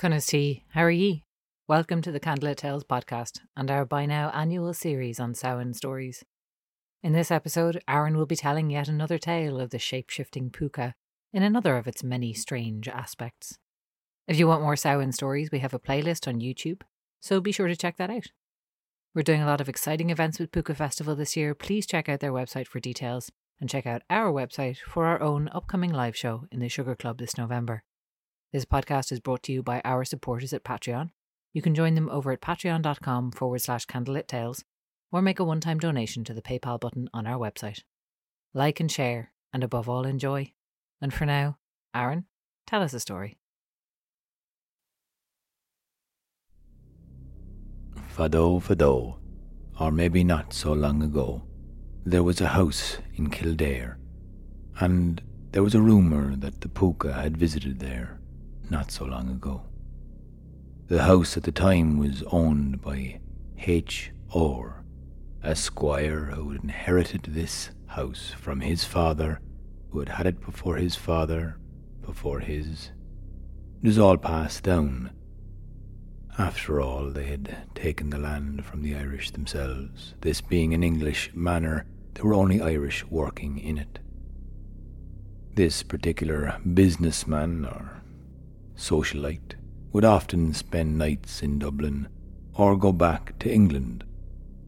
Cunas T, how are ye? Welcome to the Candlelit Tales podcast and our by now annual series on Samhain stories. In this episode, Aaron will be telling yet another tale of the shape shifting puka in another of its many strange aspects. If you want more Samhain stories, we have a playlist on YouTube, so be sure to check that out. We're doing a lot of exciting events with Púca Festival this year. Please check out their website for details and check out our website for our own upcoming live show in the Sugar Club this November. This podcast is brought to you by our supporters at Patreon. You can join them over at patreon.com forward slash candlelit tales or make a one time donation to the PayPal button on our website. Like and share, and above all, enjoy. And for now, Aaron, tell us a story. Fado, Fado, or maybe not so long ago, there was a house in Kildare, and there was a rumour that the Pooka had visited there not so long ago. The house at the time was owned by H. Orr, a squire who had inherited this house from his father, who had had it before his father, before his. It was all passed down. After all, they had taken the land from the Irish themselves. This being an English manor, there were only Irish working in it. This particular businessman, or socialite, would often spend nights in Dublin or go back to England.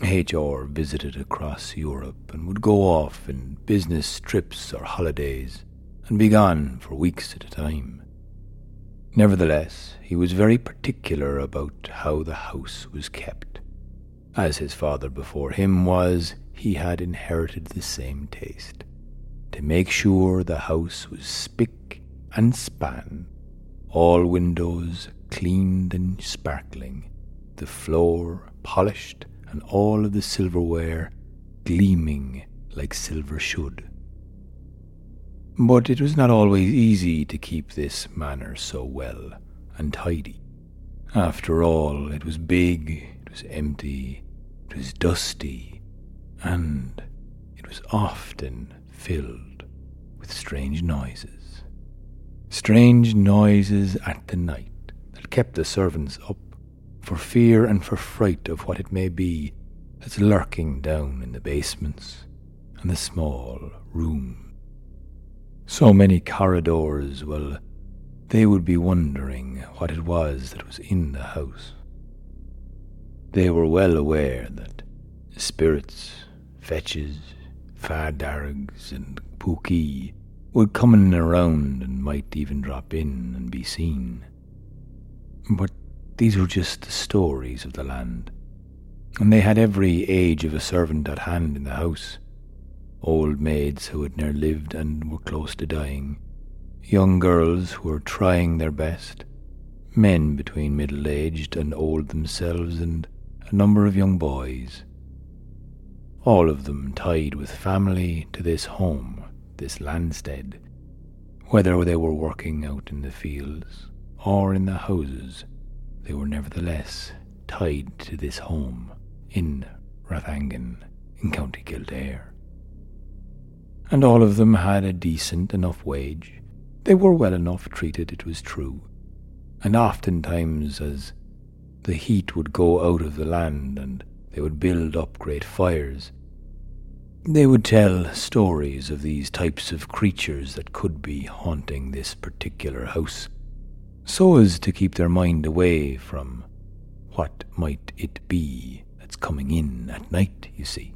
H.R. visited across Europe and would go off in business trips or holidays and be gone for weeks at a time. Nevertheless, he was very particular about how the house was kept. As his father before him was, he had inherited the same taste to make sure the house was spick and span all windows cleaned and sparkling, the floor polished, and all of the silverware gleaming like silver should. But it was not always easy to keep this manor so well and tidy. After all, it was big, it was empty, it was dusty, and it was often filled with strange noises strange noises at the night that kept the servants up for fear and for fright of what it may be that's lurking down in the basements and the small room. So many corridors, well, they would be wondering what it was that was in the house. They were well aware that spirits, fetches, fadargs, and pookie would coming around and might even drop in and be seen. But these were just the stories of the land, and they had every age of a servant at hand in the house. Old maids who had ne'er lived and were close to dying, young girls who were trying their best, men between middle aged and old themselves, and a number of young boys. All of them tied with family to this home this landstead, whether they were working out in the fields or in the houses, they were nevertheless tied to this home in Rathangan in County Kildare. And all of them had a decent enough wage. They were well enough treated, it was true. And oftentimes, as the heat would go out of the land and they would build up great fires, they would tell stories of these types of creatures that could be haunting this particular house, so as to keep their mind away from what might it be that's coming in at night, you see.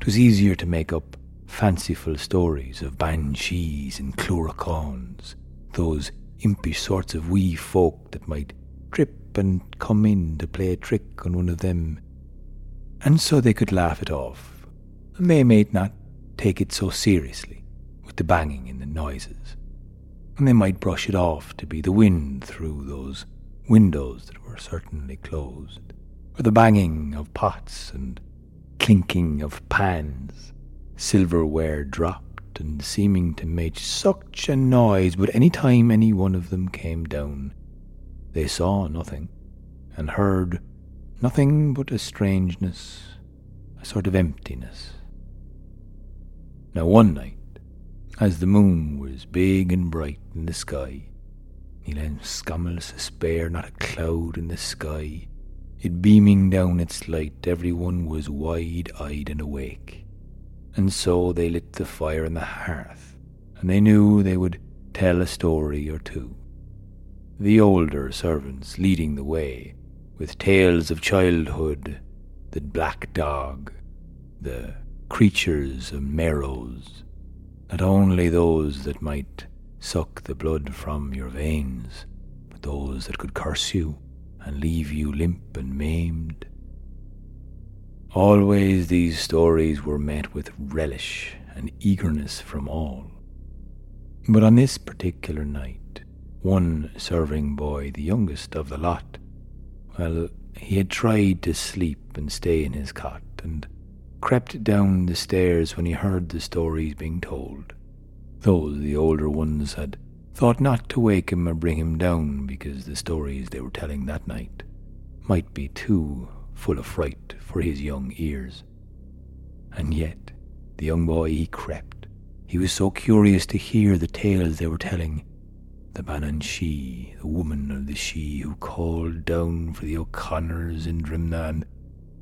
It was easier to make up fanciful stories of banshees and cluricaunes, those impish sorts of wee folk that might trip and come in to play a trick on one of them, and so they could laugh it off they might not take it so seriously with the banging and the noises, and they might brush it off to be the wind through those windows that were certainly closed, or the banging of pots and clinking of pans, silverware dropped and seeming to make such a noise, but any time any one of them came down, they saw nothing and heard nothing but a strangeness, a sort of emptiness now, one night, as the moon was big and bright in the sky, Níl scamall sa spéir, not a cloud in the sky. It beaming down its light, everyone was wide-eyed and awake. And so they lit the fire on the hearth, and they knew they would tell a story or two. The older servants leading the way, with tales of childhood, the black dog, the creatures of Merrows, not only those that might suck the blood from your veins, but those that could curse you and leave you limp and maimed. Always these stories were met with relish and eagerness from all. But on this particular night, one serving boy, the youngest of the lot, well, he had tried to sleep and stay in his cot, and crept down the stairs when he heard the stories being told. Those, the older ones, had thought not to wake him or bring him down because the stories they were telling that night might be too full of fright for his young ears. And yet, the young boy he crept. He was so curious to hear the tales they were telling. The Banshee, the woman of the She who called down for the O'Connors in Drimna, and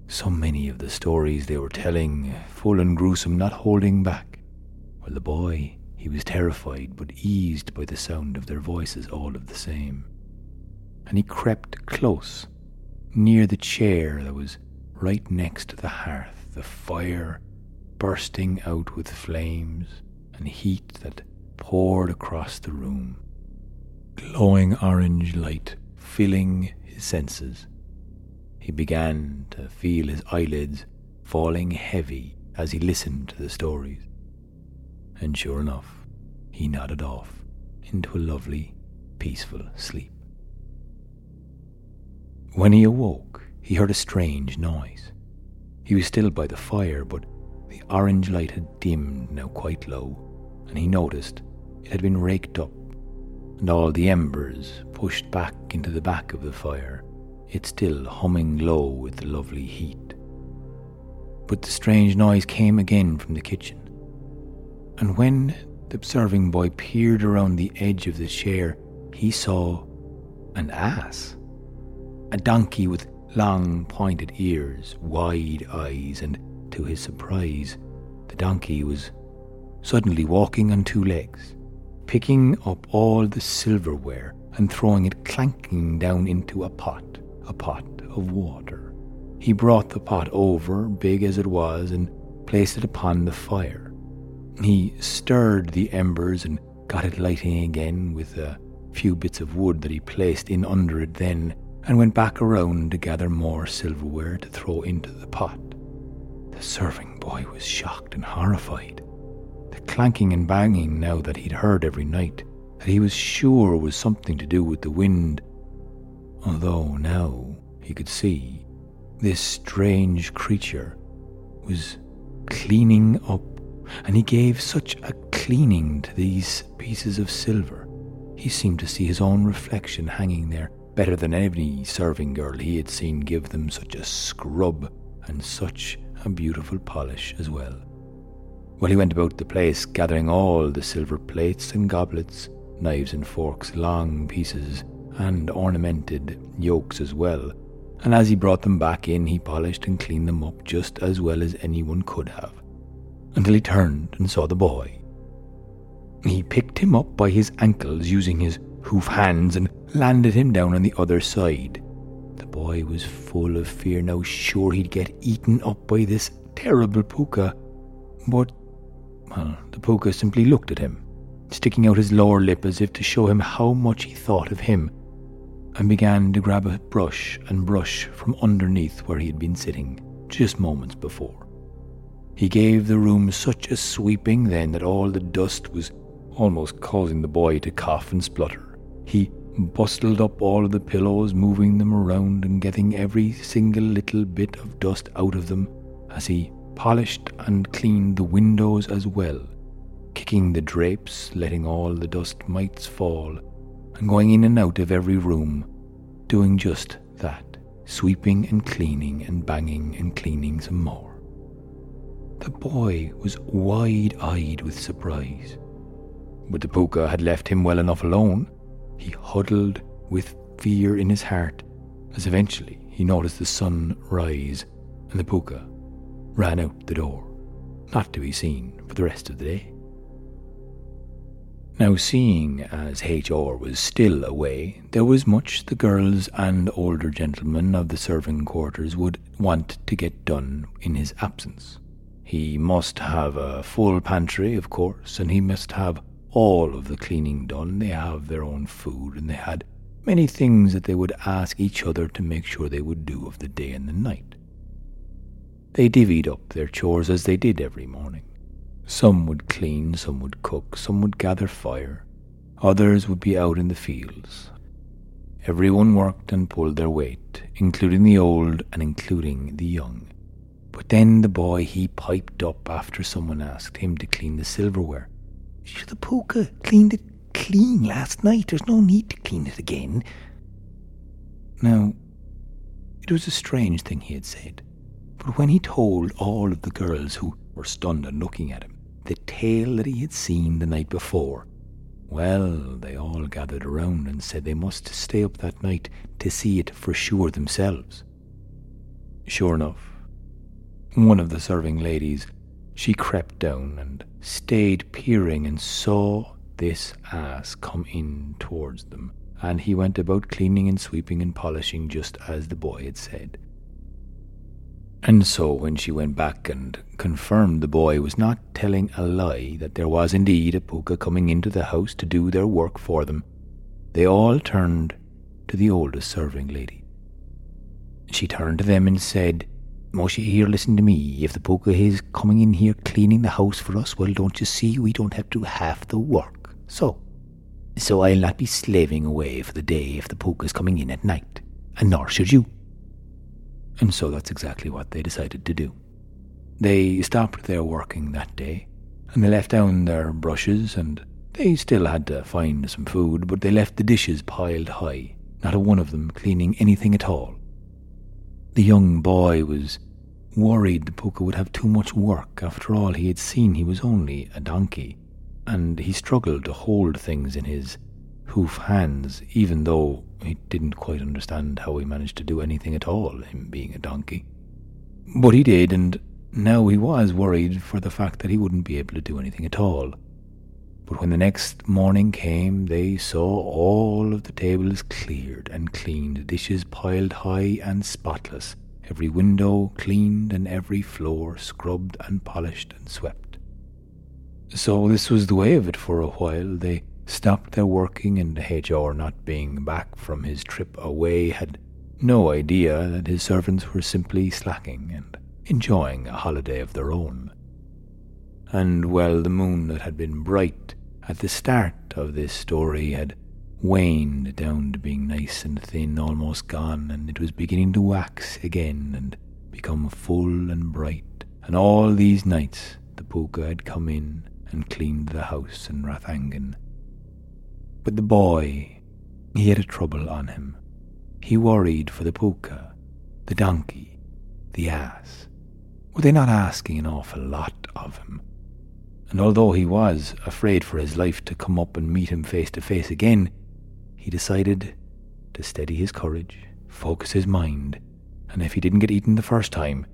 so many of the stories they were telling, full and gruesome, not holding back. Well, the boy, he was terrified, but eased by the sound of their voices all of the same. And he crept close, near the chair that was right next to the hearth, the fire bursting out with flames and heat that poured across the room. Glowing orange light filling his senses. He began to feel his eyelids falling heavy as he listened to the stories. And sure enough, he nodded off into a lovely, peaceful sleep. When he awoke, he heard a strange noise. He was still by the fire, but the orange light had dimmed now quite low, and he noticed it had been raked up, and all the embers pushed back into the back of the fire, it still humming low with the lovely heat. But the strange noise came again from the kitchen, and when the observing boy peered around the edge of the chair, he saw an ass. A donkey with long pointed ears, wide eyes, and to his surprise, the donkey was suddenly walking on two legs, picking up all the silverware and throwing it clanking down into a pot, a pot of water. He brought the pot over, big as it was, and placed it upon the fire. He stirred the embers and got it lighting again with a few bits of wood that he placed in under it then and went back around to gather more silverware to throw into the pot. The serving boy was shocked and horrified. The clanking and banging now that he'd heard every night, that he was sure was something to do with the wind, although now he could see this strange creature was cleaning up, and he gave such a cleaning to these pieces of silver. He seemed to see his own reflection hanging there better than any serving girl he had seen give them such a scrub and such a beautiful polish as well. Well, he went about the place gathering all the silver plates and goblets, knives and forks, long pieces, and ornamented yokes as well, and as he brought them back in, he polished and cleaned them up just as well as anyone could have, until he turned and saw the boy. He picked him up by his ankles using his hoof hands and landed him down on the other side. The boy was full of fear now, sure he'd get eaten up by this terrible puka. But, well, the puka simply looked at him, sticking out his lower lip as if to show him how much he thought of him, and began to grab a brush and brush from underneath where he had been sitting just moments before. He gave the room such a sweeping then that all the dust was almost causing the boy to cough and splutter. He bustled up all of the pillows, moving them around and getting every single little bit of dust out of them as he polished and cleaned the windows as well, kicking the drapes, letting all the dust mites fall, and going in and out of every room, doing just that, sweeping and cleaning and banging and cleaning some more. The boy was wide eyed with surprise. But the puka had left him well enough alone he huddled with fear in his heart as eventually he noticed the sun rise and the puka ran out the door, not to be seen for the rest of the day. Now, seeing as H.R. was still away, there was much the girls and older gentlemen of the serving quarters would want to get done in his absence. He must have a full pantry, of course, and he must have all of the cleaning done. They have their own food, and they had many things that they would ask each other to make sure they would do of the day and the night. They divvied up their chores as they did every morning. Some would clean, some would cook, some would gather fire, others would be out in the fields. Everyone worked and pulled their weight, including the old and including the young. But then the boy he piped up after someone asked him to clean the silverware. The puka cleaned it clean last night. There's no need to clean it again. Now, it was a strange thing he had said, but when he told all of the girls who were stunned and looking at him the tale that he had seen the night before. Well, they all gathered around and said they must stay up that night to see it for sure themselves. Sure enough, one of the serving ladies, she crept down and stayed peering and saw this ass come in towards them, and he went about cleaning and sweeping and polishing just as the boy had said. And so, when she went back and confirmed the boy was not telling a lie, that there was indeed a puka coming into the house to do their work for them, they all turned to the oldest serving lady. She turned to them and said, you here listen to me? If the puka is coming in here cleaning the house for us, well, don't you see, we don't have to do half the work. So, so I'll not be slaving away for the day if the puka is coming in at night, and nor should you. And so that's exactly what they decided to do. They stopped their working that day, and they left down their brushes, and they still had to find some food, but they left the dishes piled high, not a one of them cleaning anything at all. The young boy was worried the puka would have too much work. After all, he had seen he was only a donkey, and he struggled to hold things in his hoof hands, even though he didn't quite understand how he managed to do anything at all, him being a donkey. But he did, and now he was worried for the fact that he wouldn't be able to do anything at all. But when the next morning came, they saw all of the tables cleared and cleaned, dishes piled high and spotless, every window cleaned and every floor scrubbed and polished and swept. So this was the way of it for a while. They stopped their working, and H.R., not being back from his trip away, had no idea that his servants were simply slacking and enjoying a holiday of their own. And well, the moon that had been bright at the start of this story had waned down to being nice and thin, almost gone, and it was beginning to wax again and become full and bright. And all these nights the puka had come in and cleaned the house in Rathangan but the boy, he had a trouble on him. He worried for the puka, the donkey, the ass. Were they not asking an awful lot of him? And although he was afraid for his life to come up and meet him face to face again, he decided to steady his courage, focus his mind, and if he didn't get eaten the first time,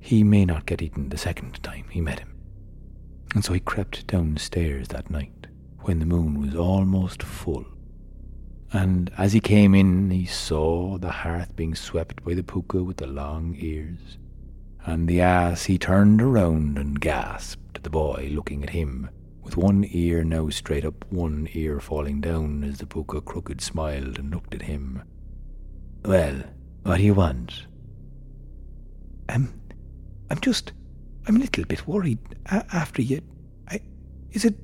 he may not get eaten the second time he met him. And so he crept downstairs that night when the moon was almost full. And as he came in, he saw the hearth being swept by the puka with the long ears. And the ass, he turned around and gasped, the boy looking at him, with one ear now straight up, one ear falling down as the puka crooked smiled and looked at him. Well, what do you want? Um, I'm just, I'm a little bit worried a- after you. I, is it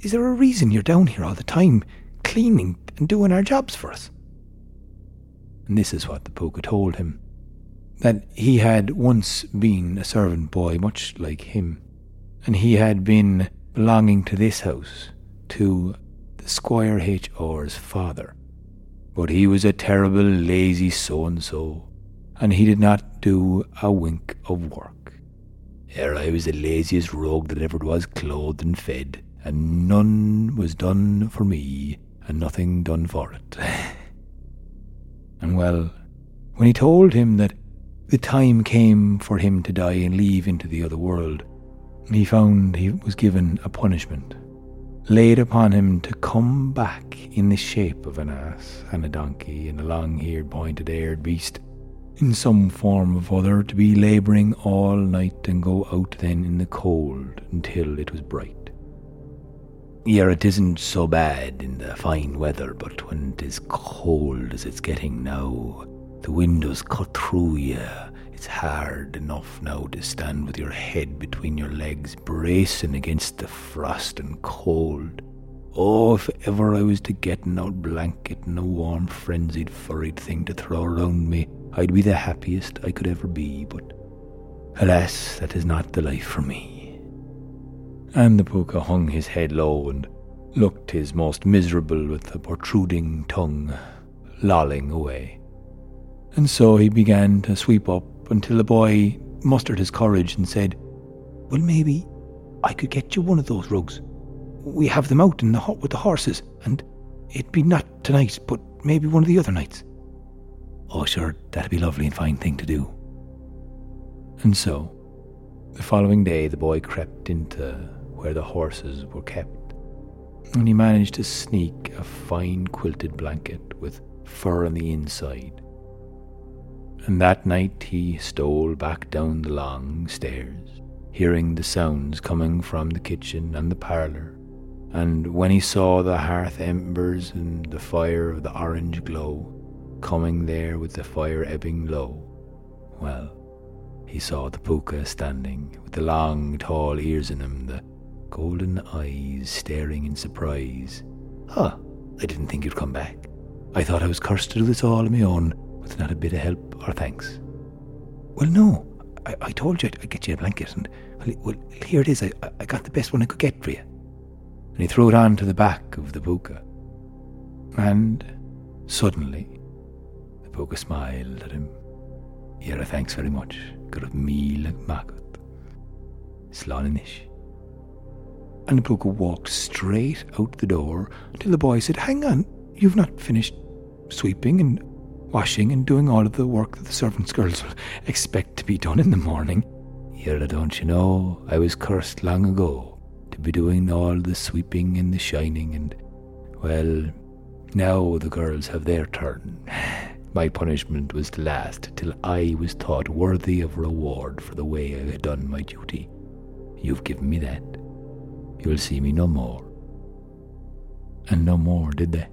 is there a reason you're down here all the time, cleaning and doing our jobs for us? And this is what the Puka told him that he had once been a servant boy, much like him, and he had been belonging to this house, to the Squire H.R.'s father. But he was a terrible, lazy so and so, and he did not do a wink of work. Ere I was the laziest rogue that ever was clothed and fed, and none was done for me and nothing done for it. and well, when he told him that the time came for him to die and leave into the other world, he found he was given a punishment laid upon him to come back in the shape of an ass and a donkey and a long eared, pointed eared beast, in some form or other, to be labouring all night and go out then in the cold until it was bright. Yea, it isn't so bad in the fine weather, but when it is cold as it's getting now, the windows cut through you it's hard enough now to stand with your head between your legs, bracing against the frost and cold. Oh, if ever I was to get an old blanket and a warm, frenzied, furried thing to throw around me, I'd be the happiest I could ever be, but alas, that is not the life for me. And the Pooka hung his head low and looked his most miserable with a protruding tongue, lolling away. And so he began to sweep up until the boy mustered his courage and said, Well, maybe I could get you one of those rugs. We have them out in the hut with the horses, and it'd be not tonight, but maybe one of the other nights. Oh, sure, that'd be lovely and fine thing to do. And so, the following day, the boy crept into where the horses were kept, and he managed to sneak a fine quilted blanket with fur on the inside and that night he stole back down the long stairs, hearing the sounds coming from the kitchen and the parlour. And when he saw the hearth embers and the fire of the orange glow coming there with the fire ebbing low, well, he saw the Pooka standing with the long, tall ears in him, the golden eyes staring in surprise. Ah, I didn't think you'd come back. I thought I was cursed to do this all on my own with not a bit of help or thanks. Well, no, I, I told you I'd get you a blanket, and well, well here it is. I, I got the best one I could get for you. And he threw it on to the back of the Pooka. And suddenly, the Pooka smiled at him. Yeah, thanks very much. Got a meal at Makut. Sláninish. And Pooka walked straight out the door till the boy said, Hang on, you've not finished sweeping and washing and doing all of the work that the servants' girls will expect to be done in the morning. Here, don't you know, I was cursed long ago to be doing all the sweeping and the shining, and, well, now the girls have their turn. My punishment was to last till I was thought worthy of reward for the way I had done my duty. You've given me that. You'll see me no more. And no more, did they?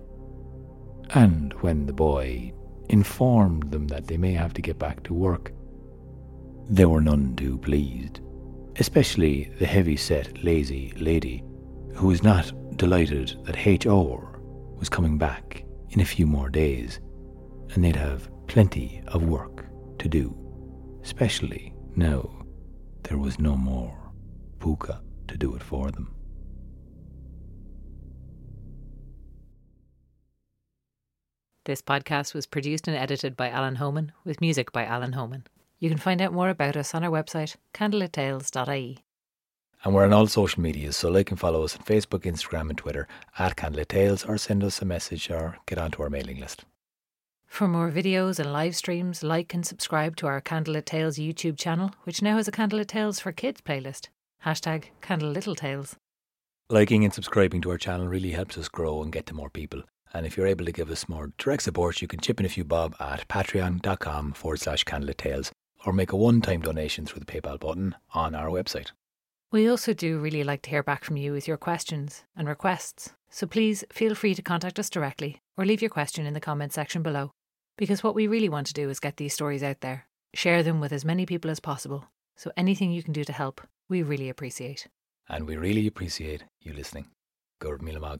And when the boy informed them that they may have to get back to work. They were none too pleased, especially the heavy set, lazy lady, who was not delighted that H.O. was coming back in a few more days, and they'd have plenty of work to do, especially now there was no more Pooka to do it for them. This podcast was produced and edited by Alan Homan, with music by Alan Homan. You can find out more about us on our website, candlelittales.ie. And we're on all social media, so like and follow us on Facebook, Instagram, and Twitter at Candlelit Tales, or send us a message or get onto our mailing list. For more videos and live streams, like and subscribe to our Candlelit Tales YouTube channel, which now has a Candlelit Tales for Kids playlist. Hashtag Candle Tales. Liking and subscribing to our channel really helps us grow and get to more people. And if you're able to give us more direct support, you can chip in a few bob at patreon.com forward slash candlelit tales or make a one time donation through the PayPal button on our website. We also do really like to hear back from you with your questions and requests, so please feel free to contact us directly or leave your question in the comment section below. Because what we really want to do is get these stories out there, share them with as many people as possible. So anything you can do to help, we really appreciate. And we really appreciate you listening. Gurb Mila